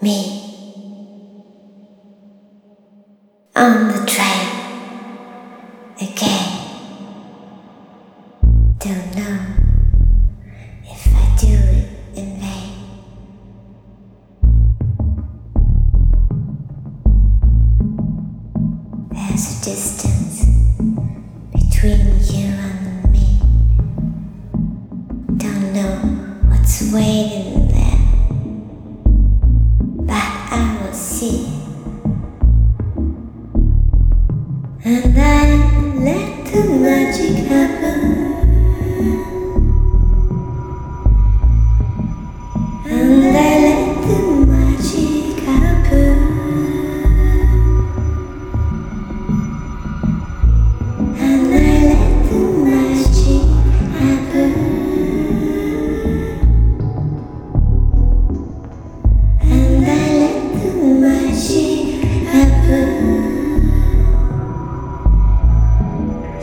me on the train again. Don't know if I do it in vain. There's a distance between you and me. Don't know what's waiting there. And I let the magic happen.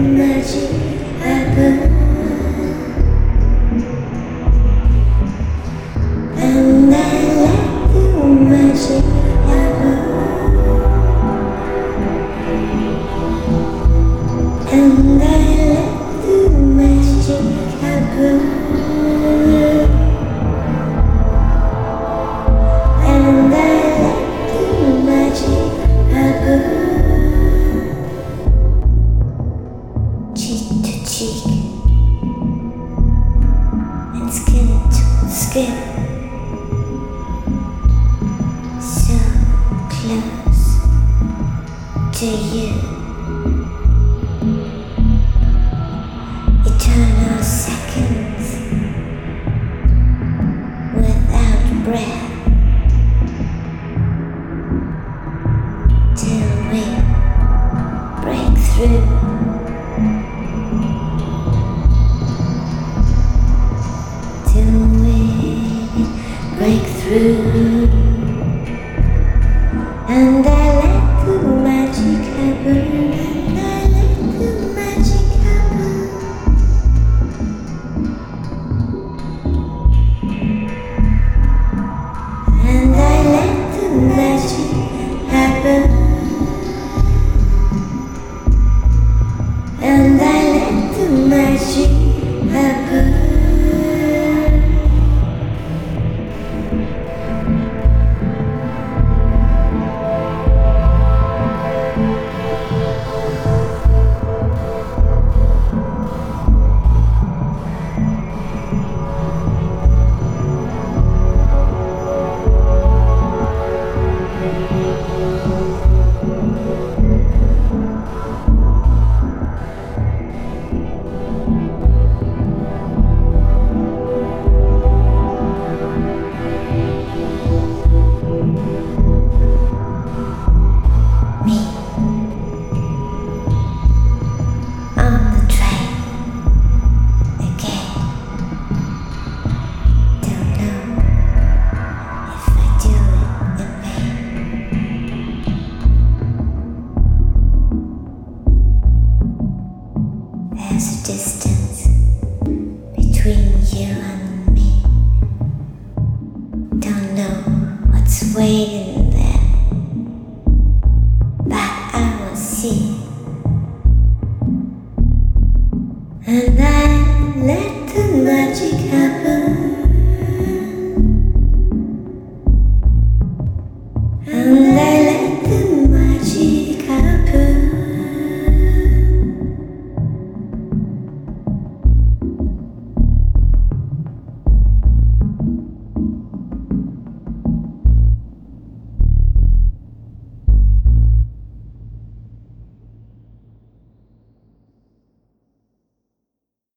끝나지 to you. Eternal seconds without breath till we break through. Till we break through. as a distance.